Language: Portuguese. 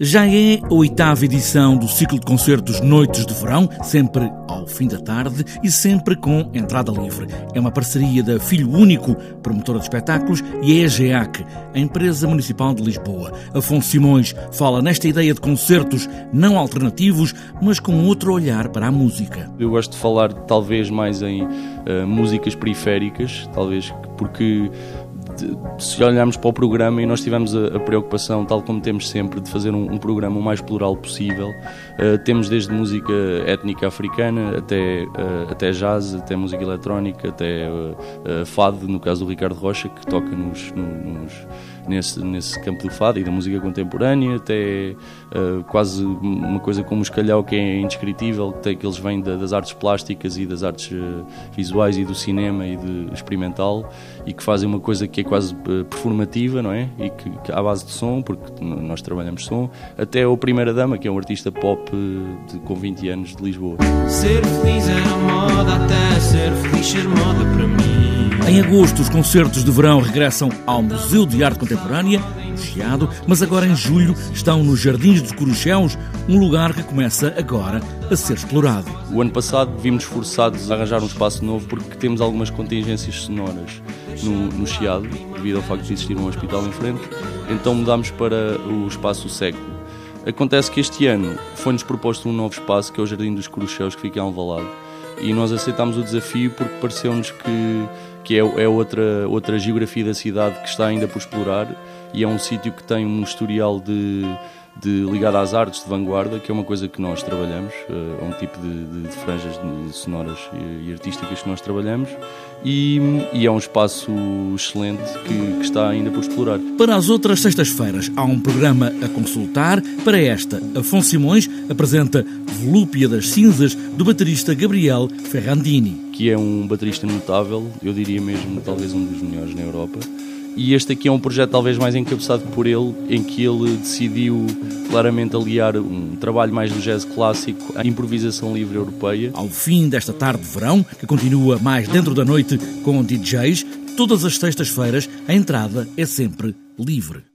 Já é a oitava edição do ciclo de concertos Noites de Verão, sempre ao fim da tarde e sempre com entrada livre. É uma parceria da Filho Único, promotora de espetáculos, e a EGEAC, a empresa municipal de Lisboa. Afonso Simões fala nesta ideia de concertos não alternativos, mas com outro olhar para a música. Eu gosto de falar talvez mais em uh, músicas periféricas, talvez porque se olharmos para o programa e nós tivemos a, preocupação, tal como temos sempre, de fazer um, programa o mais plural possível, uh, temos desde música étnica africana até, uh, até jazz, até música eletrónica, até uh, fado, no caso do Ricardo Rocha, que toca nos, nos, nesse, nesse campo do fado e da música contemporânea, até quase uma coisa como o escalhau que é indescritível, que, que eles vêm da, das artes plásticas e das artes visuais e do cinema e de experimental e que fazem uma coisa que é quase eh, performativa, não é? E que, que à base de som, porque nós trabalhamos som, até o Primeira Dama, que é um artista pop de, com 20 anos de Lisboa. Ser feliz era moda, até ser feliz ser moda para mim. Em agosto, os concertos de verão regressam ao Museu de Arte Contemporânea, no Chiado, mas agora em julho estão nos Jardins dos Corucheus, um lugar que começa agora a ser explorado. O ano passado vimos forçados a arranjar um espaço novo porque temos algumas contingências sonoras no, no Chiado, devido ao facto de existir um hospital em frente, então mudámos para o espaço século. Acontece que este ano foi-nos proposto um novo espaço, que é o Jardim dos Corucheus, que fica em Alvalade, e nós aceitámos o desafio porque pareceu-nos que, que é, é, outra, outra geografia da cidade que está ainda por explorar e é um sítio que tem um historial de, de ligado às artes de vanguarda, que é uma coisa que nós trabalhamos, eh, é um tipo de, de, de franjas sonoras e, e, artísticas que nós trabalhamos e, e é um espaço excelente que, que, está ainda por explorar. Para as outras sextas-feiras há um programa a consultar. Para esta, Afonso Simões apresenta Volúpia das Cinzas do baterista Gabriel Ferrandini. Que é um baterista notável, eu diria mesmo talvez um dos melhores na Europa e este aqui é um projeto talvez mais encabeçado por ele, em que ele decidiu claramente aliar um trabalho mais do jazz clássico à improvisação livre europeia. Ao fim desta tarde de verão, que continua mais dentro da noite com DJs, todas as sextas-feiras a entrada é sempre livre.